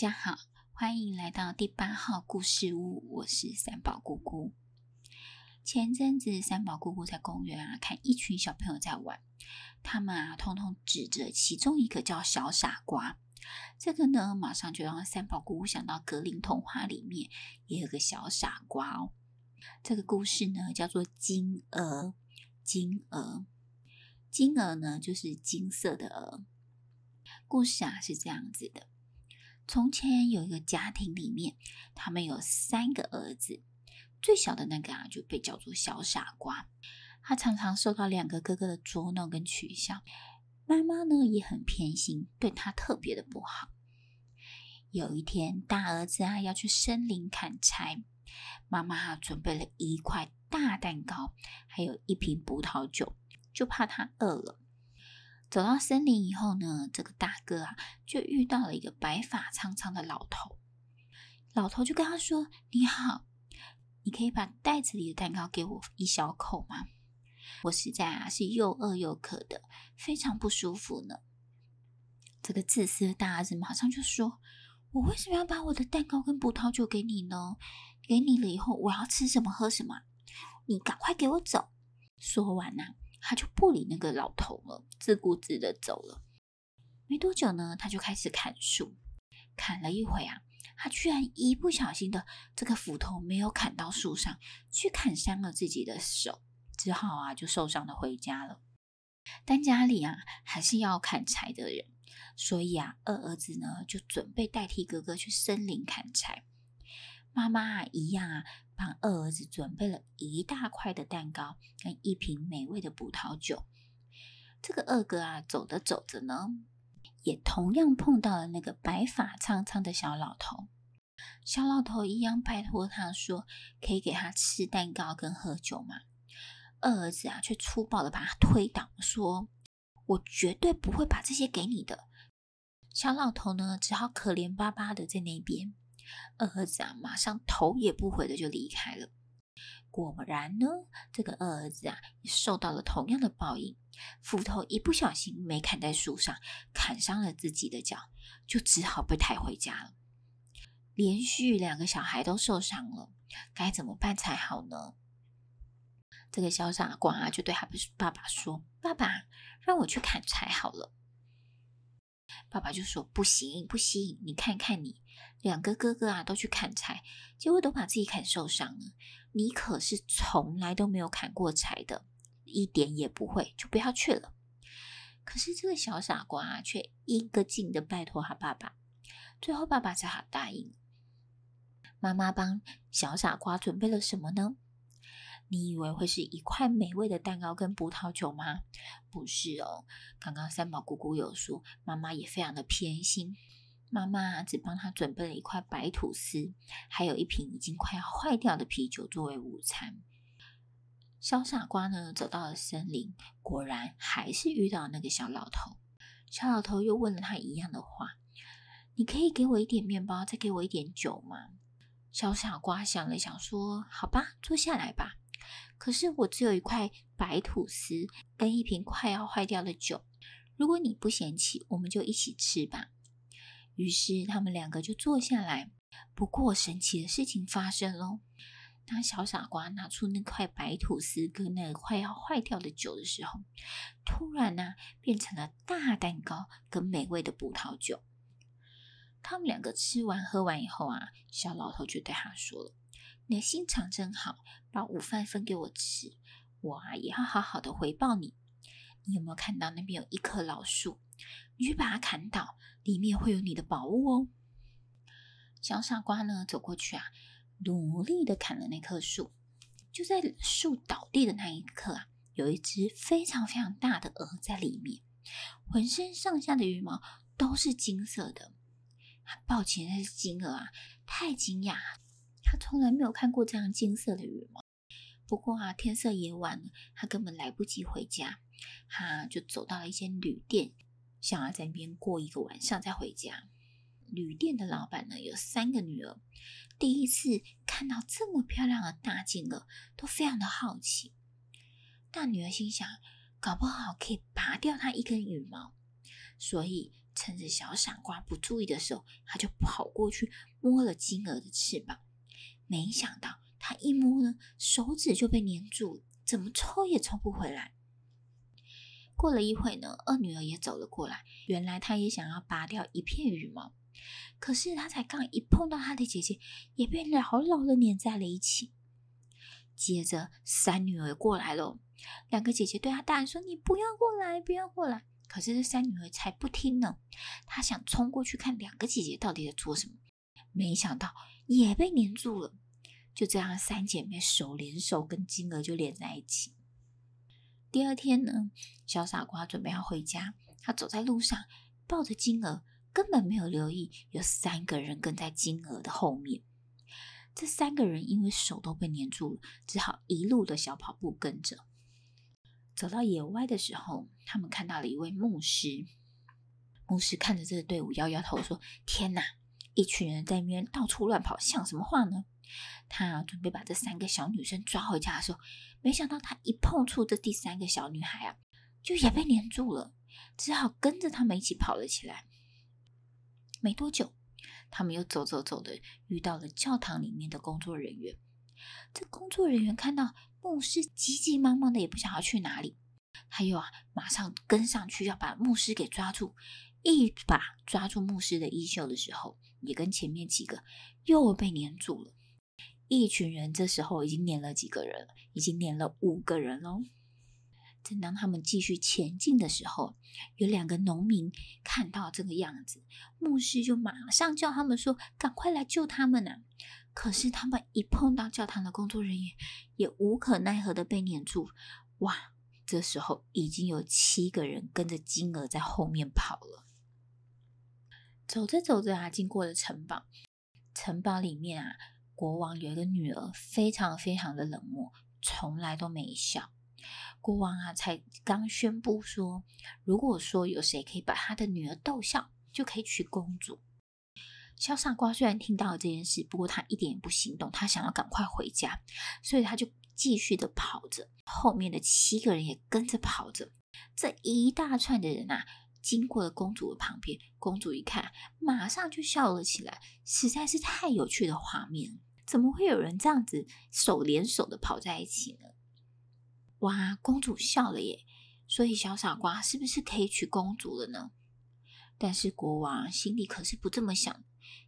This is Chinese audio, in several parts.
家好，欢迎来到第八号故事屋，我是三宝姑姑。前阵子，三宝姑姑在公园啊，看一群小朋友在玩，他们啊，通通指着其中一个叫小傻瓜。这个呢，马上就让三宝姑姑想到格林童话里面也有个小傻瓜哦。这个故事呢，叫做金鹅。金鹅，金鹅呢，就是金色的鹅。故事啊，是这样子的：从前有一个家庭，里面他们有三个儿子。最小的那个啊，就被叫做小傻瓜。他常常受到两个哥哥的捉弄跟取笑，妈妈呢也很偏心，对他特别的不好。有一天，大儿子啊要去森林砍柴，妈妈啊准备了一块大蛋糕，还有一瓶葡萄酒，就怕他饿了。走到森林以后呢，这个大哥啊就遇到了一个白发苍苍的老头，老头就跟他说：“你好。”你可以把袋子里的蛋糕给我一小口吗？我实在啊是又饿又渴的，非常不舒服呢。这个自私的大儿子马上就说：“我为什么要把我的蛋糕跟葡萄酒给你呢？给你了以后，我要吃什么喝什么？你赶快给我走！”说完呢、他就不理那个老头了，自顾自的走了。没多久呢，他就开始砍树，砍了一会啊。他居然一不小心的这个斧头没有砍到树上，去砍伤了自己的手，只好啊就受伤的回家了。但家里啊还是要砍柴的人，所以啊二儿子呢就准备代替哥哥去森林砍柴。妈妈啊一样啊帮二儿子准备了一大块的蛋糕跟一瓶美味的葡萄酒。这个二哥啊走着走着呢。也同样碰到了那个白发苍苍的小老头，小老头一样拜托他说：“可以给他吃蛋糕跟喝酒吗？”二儿子啊，却粗暴的把他推倒，说：“我绝对不会把这些给你的。”小老头呢，只好可怜巴巴的在那边。二儿子啊，马上头也不回的就离开了。果然呢，这个二儿子啊，也受到了同样的报应。斧头一不小心没砍在树上，砍伤了自己的脚，就只好被抬回家了。连续两个小孩都受伤了，该怎么办才好呢？这个小傻瓜啊，就对他爸爸说：“爸爸，让我去砍柴好了。”爸爸就说：“不行，不行！你看看你，两个哥哥啊，都去砍柴，结果都把自己砍受伤了。你可是从来都没有砍过柴的，一点也不会，就不要去了。”可是这个小傻瓜啊，却一个劲的拜托他爸爸，最后爸爸只好答应。妈妈帮小傻瓜准备了什么呢？你以为会是一块美味的蛋糕跟葡萄酒吗？不是哦。刚刚三宝姑姑有说，妈妈也非常的偏心。妈妈只帮他准备了一块白吐司，还有一瓶已经快要坏掉的啤酒作为午餐。小傻瓜呢，走到了森林，果然还是遇到那个小老头。小老头又问了他一样的话：“你可以给我一点面包，再给我一点酒吗？”小傻瓜想了想，说：“好吧，坐下来吧。”可是我只有一块白吐司跟一瓶快要坏掉的酒，如果你不嫌弃，我们就一起吃吧。于是他们两个就坐下来。不过神奇的事情发生喽！当小傻瓜拿出那块白吐司跟那个快要坏掉的酒的时候，突然呢、变成了大蛋糕跟美味的葡萄酒。他们两个吃完喝完以后啊，小老头就对他说了。你的心肠真好，把午饭分给我吃，我啊也要好好的回报你。你有没有看到那边有一棵老树？你去把它砍倒，里面会有你的宝物哦。小傻瓜呢，走过去啊，努力的砍了那棵树。就在树倒地的那一刻啊，有一只非常非常大的鹅在里面，浑身上下的羽毛都是金色的。他抱起，那只金鹅啊，太惊讶。他从来没有看过这样金色的羽毛。不过啊，天色也晚了，他根本来不及回家，他就走到了一间旅店，想要在那边过一个晚上再回家。旅店的老板呢，有三个女儿，第一次看到这么漂亮的大金鹅，都非常的好奇。大女儿心想，搞不好可以拔掉它一根羽毛，所以趁着小傻瓜不注意的时候，他就跑过去摸了金鹅的翅膀。没想到他一摸呢，手指就被黏住，怎么抽也抽不回来。过了一会呢，二女儿也走了过来。原来她也想要拔掉一片羽毛，可是她才刚一碰到她的姐姐，也被牢牢的粘在了一起。接着三女儿过来了，两个姐姐对她大喊说：“你不要过来，不要过来！”可是这三女儿才不听呢。她想冲过去看两个姐姐到底在做什么，没想到也被黏住了。就这样，三姐妹手连手跟金鹅就连在一起。第二天呢，小傻瓜准备要回家，他走在路上，抱着金鹅，根本没有留意有三个人跟在金鹅的后面。这三个人因为手都被黏住了，只好一路的小跑步跟着。走到野外的时候，他们看到了一位牧师。牧师看着这个队伍，摇摇头说：“天哪，一群人在那边到处乱跑，像什么话呢？”他准备把这三个小女生抓回家的时候，没想到他一碰触这第三个小女孩啊，就也被黏住了，只好跟着他们一起跑了起来。没多久，他们又走走走的，遇到了教堂里面的工作人员。这工作人员看到牧师急急忙忙的，也不想要去哪里，他又啊马上跟上去要把牧师给抓住，一把抓住牧师的衣袖的时候，也跟前面几个又被黏住了。一群人这时候已经撵了几个人，已经撵了五个人喽。正当他们继续前进的时候，有两个农民看到这个样子，牧师就马上叫他们说：“赶快来救他们呐！”可是他们一碰到教堂的工作人员，也无可奈何的被撵住。哇！这时候已经有七个人跟着金鹅在后面跑了。走着走着啊，经过了城堡，城堡里面啊。国王有一个女儿，非常非常的冷漠，从来都没笑。国王啊，才刚宣布说，如果说有谁可以把他的女儿逗笑，就可以娶公主。小傻瓜虽然听到了这件事，不过他一点也不心动，他想要赶快回家，所以他就继续的跑着，后面的七个人也跟着跑着。这一大串的人啊，经过了公主的旁边，公主一看，马上就笑了起来，实在是太有趣的画面。怎么会有人这样子手连手的跑在一起呢？哇，公主笑了耶！所以小傻瓜是不是可以娶公主了呢？但是国王心里可是不这么想，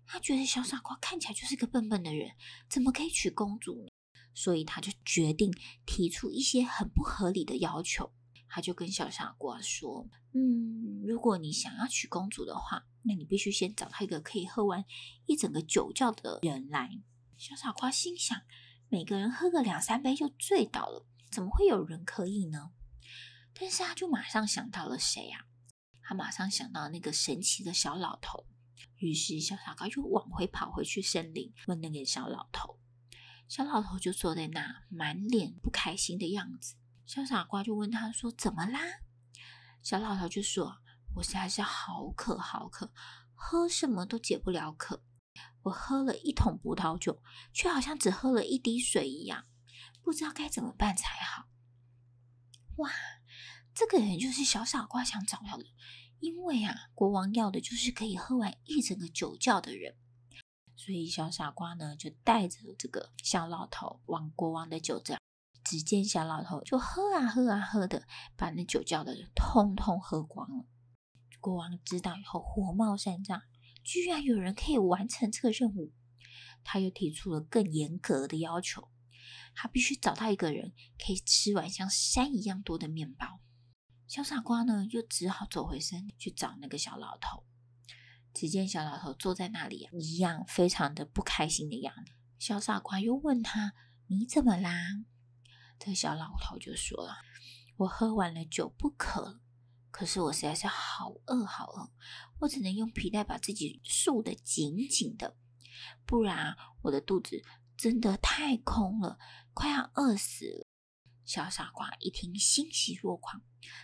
他觉得小傻瓜看起来就是个笨笨的人，怎么可以娶公主？所以他就决定提出一些很不合理的要求。他就跟小傻瓜说：“嗯，如果你想要娶公主的话，那你必须先找到一个可以喝完一整个酒窖的人来。”小傻瓜心想：每个人喝个两三杯就醉倒了，怎么会有人可以呢？但是他就马上想到了谁呀？他马上想到那个神奇的小老头。于是小傻瓜就往回跑回去森林，问那个小老头。小老头就坐在那，满脸不开心的样子。小傻瓜就问他说：“怎么啦？”小老头就说：“我实在是好渴，好渴，喝什么都解不了渴。”我喝了一桶葡萄酒，却好像只喝了一滴水一样，不知道该怎么办才好。哇，这个人就是小傻瓜想找到的，因为啊，国王要的就是可以喝完一整个酒窖的人，所以小傻瓜呢就带着这个小老头往国王的酒窖。只见小老头就喝啊喝啊喝的，把那酒窖的人通通喝光了。国王知道以后，火冒三丈。居然有人可以完成这个任务，他又提出了更严格的要求，他必须找到一个人可以吃完像山一样多的面包。小傻瓜呢，又只好走回身去找那个小老头。只见小老头坐在那里，一样非常的不开心的样子。小傻瓜又问他：“你怎么啦？”这小老头就说了：“我喝完了酒，不渴了。”可是我实在是好饿好饿，我只能用皮带把自己束得紧紧的，不然我的肚子真的太空了，快要饿死了。小傻瓜一听欣喜若狂，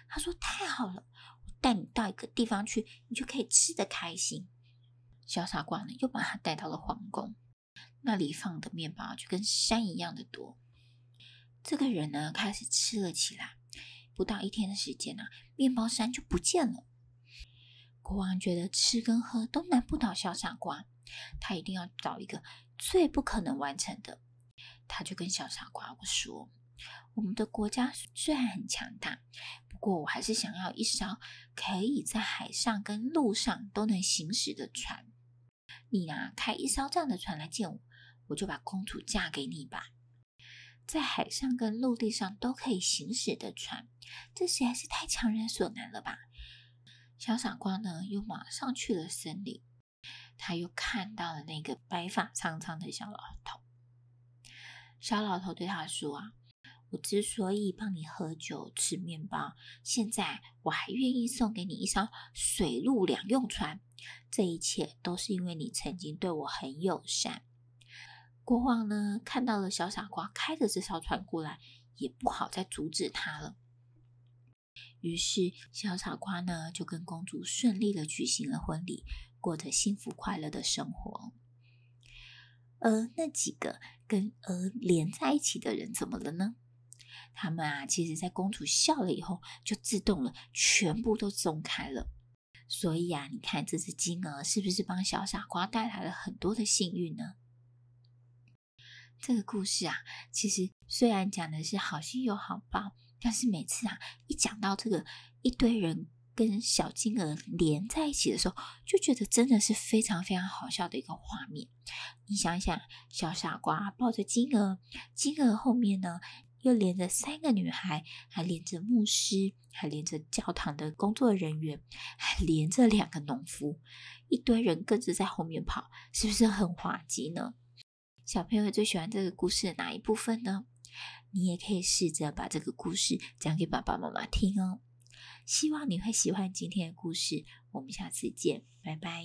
他说：“太好了，我带你到一个地方去，你就可以吃得开心。”小傻瓜呢，又把他带到了皇宫，那里放的面包就跟山一样的多。这个人呢，开始吃了起来。不到一天的时间呢、面包山就不见了。国王觉得吃跟喝都难不倒小傻瓜，他一定要找一个最不可能完成的。他就跟小傻瓜说：“我们的国家虽然很强大，不过我还是想要一艘可以在海上跟陆上都能行驶的船。你呢，开一艘这样的船来见我，我就把公主嫁给你吧。”在海上跟陆地上都可以行驶的船，这实在是太强人所难了吧？小傻瓜呢，又马上去了森林，他又看到了那个白发苍苍的小老头。小老头对他说：“啊，我之所以帮你喝酒吃面包，现在我还愿意送给你一艘水陆两用船，这一切都是因为你曾经对我很友善。”国王呢，看到了小傻瓜开着这艘船过来，也不好再阻止他了。于是，小傻瓜呢就跟公主顺利的举行了婚礼，过着幸福快乐的生活。而那几个跟鹅连在一起的人怎么了呢？他们啊，其实在公主笑了以后，就自动了，全部都松开了。所以啊，你看这只金鹅是不是帮小傻瓜带来了很多的幸运呢？这个故事啊，其实虽然讲的是好心有好报，但是每次啊，一讲到这个一堆人跟小金鹅连在一起的时候，就觉得真的是非常非常好笑的一个画面。你想想，小傻瓜抱着金鹅，金鹅后面呢又连着三个女孩，还连着牧师，还连着教堂的工作人员，还连着两个农夫，一堆人跟着在后面跑，是不是很滑稽呢？小朋友最喜欢这个故事的哪一部分呢？你也可以试着把这个故事讲给爸爸妈妈听哦。希望你会喜欢今天的故事。我们下次见，拜拜。